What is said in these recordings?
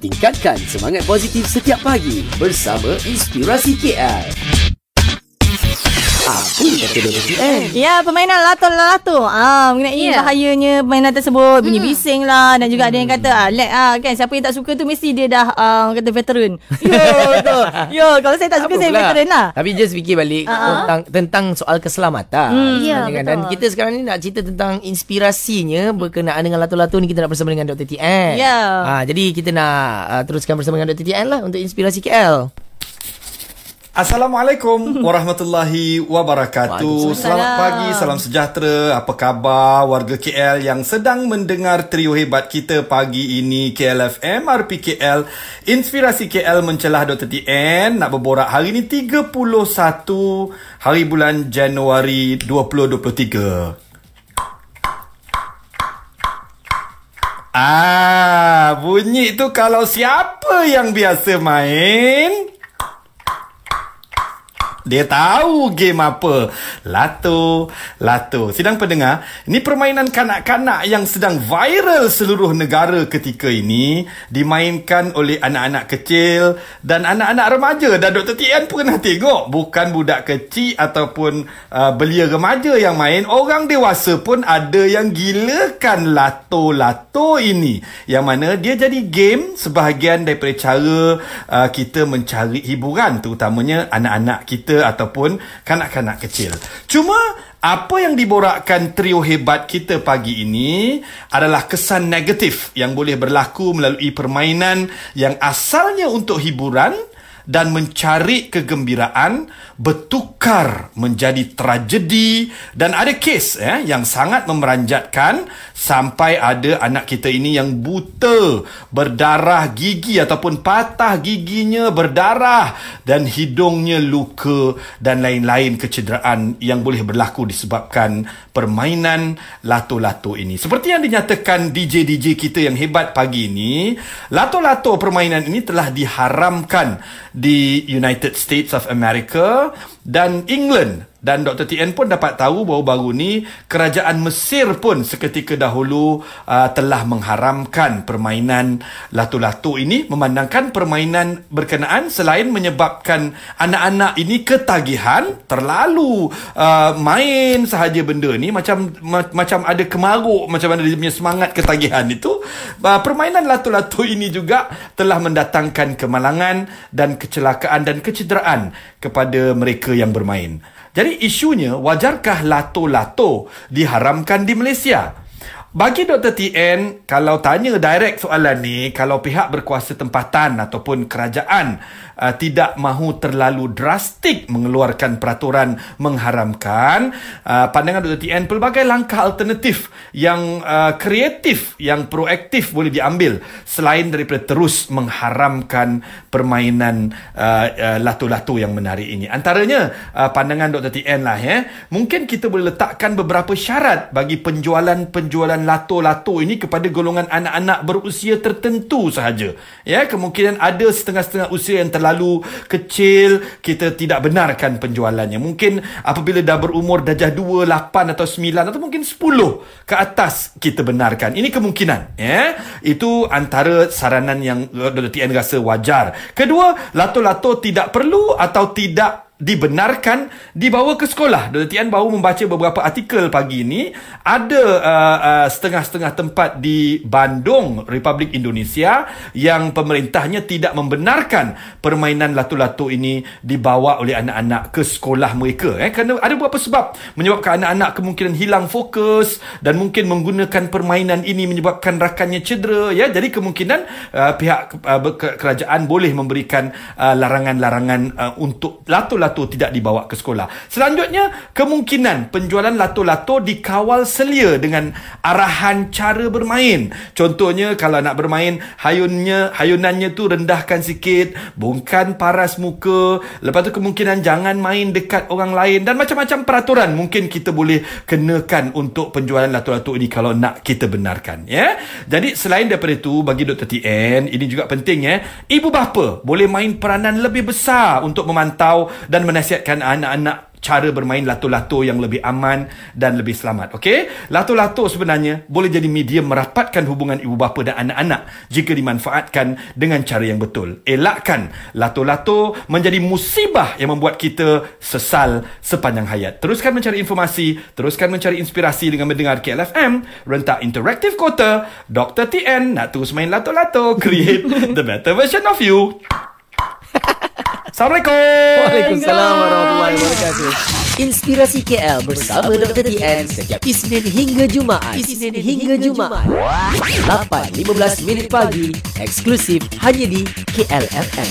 Tingkatkan semangat positif setiap pagi bersama Inspirasi KL. Kata Dr. TN? Ya, permainan lato-lato. Ah, mengenai Ya. bahayanya permainan tersebut. Bunyi bising lah. Dan juga ada yang kata, ah, lag ah, kan. Siapa yang tak suka tu mesti dia dah, ah, kata veteran. Ya, betul. Ya, kalau saya tak suka, Apa saya pula? veteran lah. Tapi just fikir balik ah. tentang tentang soal keselamatan. Hmm, ya, Jangan- betul. Dan kita sekarang ni nak cerita tentang inspirasinya berkenaan dengan lato-lato ni kita nak bersama dengan Dr. TN. Ya. Ah, jadi kita nak uh, teruskan bersama dengan Dr. TN lah untuk inspirasi KL. Assalamualaikum warahmatullahi wabarakatuh. Selamat pagi, salam sejahtera. Apa khabar warga KL yang sedang mendengar trio hebat kita pagi ini KLFM RPKL Inspirasi KL mencelah Dr. TN nak berborak hari ini 31 hari bulan Januari 2023. Ah, bunyi tu kalau siapa yang biasa main dia tahu game apa. Lato, lato. Sidang pendengar, ini permainan kanak-kanak yang sedang viral seluruh negara ketika ini dimainkan oleh anak-anak kecil dan anak-anak remaja. Dan Dr. TN pernah tengok bukan budak kecil ataupun uh, belia remaja yang main, orang dewasa pun ada yang gilakan lato-lato ini. Yang mana dia jadi game sebahagian daripada cara uh, kita mencari hiburan terutamanya anak-anak kita ataupun kanak-kanak kecil. Cuma apa yang diborakkan trio hebat kita pagi ini adalah kesan negatif yang boleh berlaku melalui permainan yang asalnya untuk hiburan dan mencari kegembiraan bertukar menjadi tragedi dan ada kes eh, yang sangat memeranjatkan sampai ada anak kita ini yang buta, berdarah gigi ataupun patah giginya berdarah dan hidungnya luka dan lain-lain kecederaan yang boleh berlaku disebabkan permainan lato-lato ini. Seperti yang dinyatakan DJ-DJ kita yang hebat pagi ini, lato-lato permainan ini telah diharamkan di United States of America dan England dan Dr. TN pun dapat tahu baru-baru ni kerajaan Mesir pun seketika dahulu uh, telah mengharamkan permainan lato-lato ini memandangkan permainan berkenaan selain menyebabkan anak-anak ini ketagihan terlalu uh, main sahaja benda ni macam ma- macam ada kemaruk macam mana dia punya semangat ketagihan itu uh, permainan lato-lato ini juga telah mendatangkan kemalangan dan kecelakaan dan kecederaan kepada mereka yang bermain. Jadi isunya wajarkah lato-lato diharamkan di Malaysia? Bagi Dr. TN, kalau tanya direct soalan ni, kalau pihak berkuasa tempatan ataupun kerajaan uh, tidak mahu terlalu drastik mengeluarkan peraturan mengharamkan, uh, pandangan Dr. TN pelbagai langkah alternatif yang uh, kreatif, yang proaktif boleh diambil selain daripada terus mengharamkan permainan uh, uh, lato-lato yang menarik ini. Antaranya uh, pandangan Dr. TN lah ya. Mungkin kita boleh letakkan beberapa syarat bagi penjualan-penjualan lato-lato ini kepada golongan anak-anak berusia tertentu sahaja. Ya, kemungkinan ada setengah-setengah usia yang terlalu kecil, kita tidak benarkan penjualannya. Mungkin apabila dah berumur darjah 2, 8 atau 9 atau mungkin 10 ke atas kita benarkan. Ini kemungkinan, ya. Itu antara saranan yang Dr. TN rasa wajar. Kedua, lato-lato tidak perlu atau tidak dibenarkan dibawa ke sekolah. Dr. Tian baru membaca beberapa artikel pagi ini. Ada uh, uh, setengah-setengah tempat di Bandung, Republik Indonesia yang pemerintahnya tidak membenarkan permainan lato-lato ini dibawa oleh anak-anak ke sekolah mereka. Eh. Kerana ada beberapa sebab menyebabkan anak-anak kemungkinan hilang fokus dan mungkin menggunakan permainan ini menyebabkan rakannya cedera. Ya. Jadi kemungkinan uh, pihak uh, kerajaan boleh memberikan uh, larangan-larangan uh, untuk lato-lato tidak dibawa ke sekolah. Selanjutnya, kemungkinan penjualan lato-lato dikawal selia dengan arahan cara bermain. Contohnya, kalau nak bermain, hayunnya, hayunannya tu rendahkan sikit, bongkan paras muka, lepas tu kemungkinan jangan main dekat orang lain dan macam-macam peraturan mungkin kita boleh kenakan untuk penjualan lato-lato ini kalau nak kita benarkan. Ya? Jadi, selain daripada itu, bagi Dr. TN, ini juga penting ya, ibu bapa boleh main peranan lebih besar untuk memantau dan menasihatkan anak-anak cara bermain lato-lato yang lebih aman dan lebih selamat. Okey? Lato-lato sebenarnya boleh jadi medium merapatkan hubungan ibu bapa dan anak-anak jika dimanfaatkan dengan cara yang betul. Elakkan lato-lato menjadi musibah yang membuat kita sesal sepanjang hayat. Teruskan mencari informasi, teruskan mencari inspirasi dengan mendengar KLFM, rentak interaktif kota, Dr. TN nak terus main lato-lato, create the better version of you. Assalamualaikum. Waalaikumsalam warahmatullahi wabarakatuh. Inspirasi KL bersama Dr. TN setiap Isnin hingga Jumaat. Isnin hingga Jumaat. 8.15 minit pagi. Eksklusif hanya di KL FM.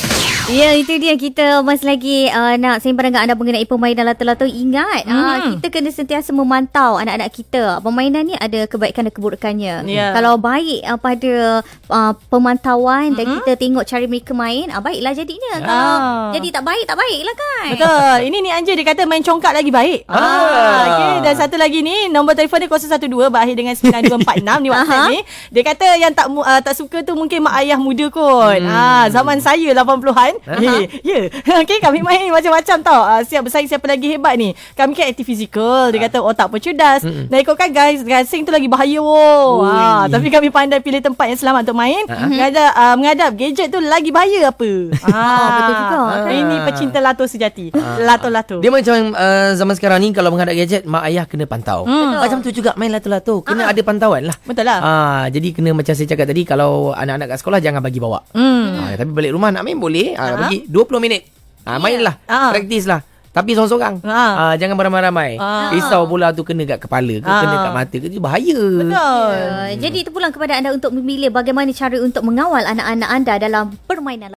Ya, itu dia kita masih lagi uh, nak sembang dengan anda mengenai permainan lato-lato. Ingat, hmm. uh, kita kena sentiasa memantau anak-anak kita. Permainan ni ada kebaikan dan keburukannya. Ya. Kalau baik uh, pada uh, pemantauan dan kita tengok cara mereka main, uh, baiklah jadinya. Kalau Ah. jadi tak baik, tak baiklah kan. Betul. Ini ni Anja dia kata main congkak lagi baik. Ah. Okey dan satu lagi ni nombor telefon dia 012 berakhir dengan 9246 ni WhatsApp ni. Dia kata yang tak uh, tak suka tu mungkin mak ayah muda kot. Ah zaman saya 80-an. Eh, ya. Okey kami main macam-macam tau. Uh, siap bersaing siapa lagi hebat ni. Kami kan aktif fizikal. Dia kata oh tak apa cerdas. Dan ikutkan guys, gasing tu lagi bahaya wo. Ah tapi kami pandai pilih tempat yang selamat untuk main. Menghadap uh, menghadap gadget tu lagi bahaya apa. Ah betul juga. Ini pecinta lato sejati. Lato-lato. Dia macam uh, zaman sekarang ni kalau menghadap gadget mak ayah kena pantau. Hmm. Macam tu juga main lato-lato. Kena ada pantauan lah. Betul lah. Ah, jadi kena macam saya cakap tadi kalau anak-anak kat sekolah jangan bagi bawa. Hmm. Ah, tapi balik rumah nak main boleh. Ah, bagi 20 minit. Ah, mainlah. Ah. Praktis lah. Tapi seorang-seorang. Ah. Ah, jangan beramai-ramai. Ah. Risau bola tu kena kat kepala ke, Ah. kena kat mata ke, itu bahaya. Betul. Uh, jadi itu pulang kepada anda untuk memilih bagaimana cara untuk mengawal anak-anak anda dalam permainan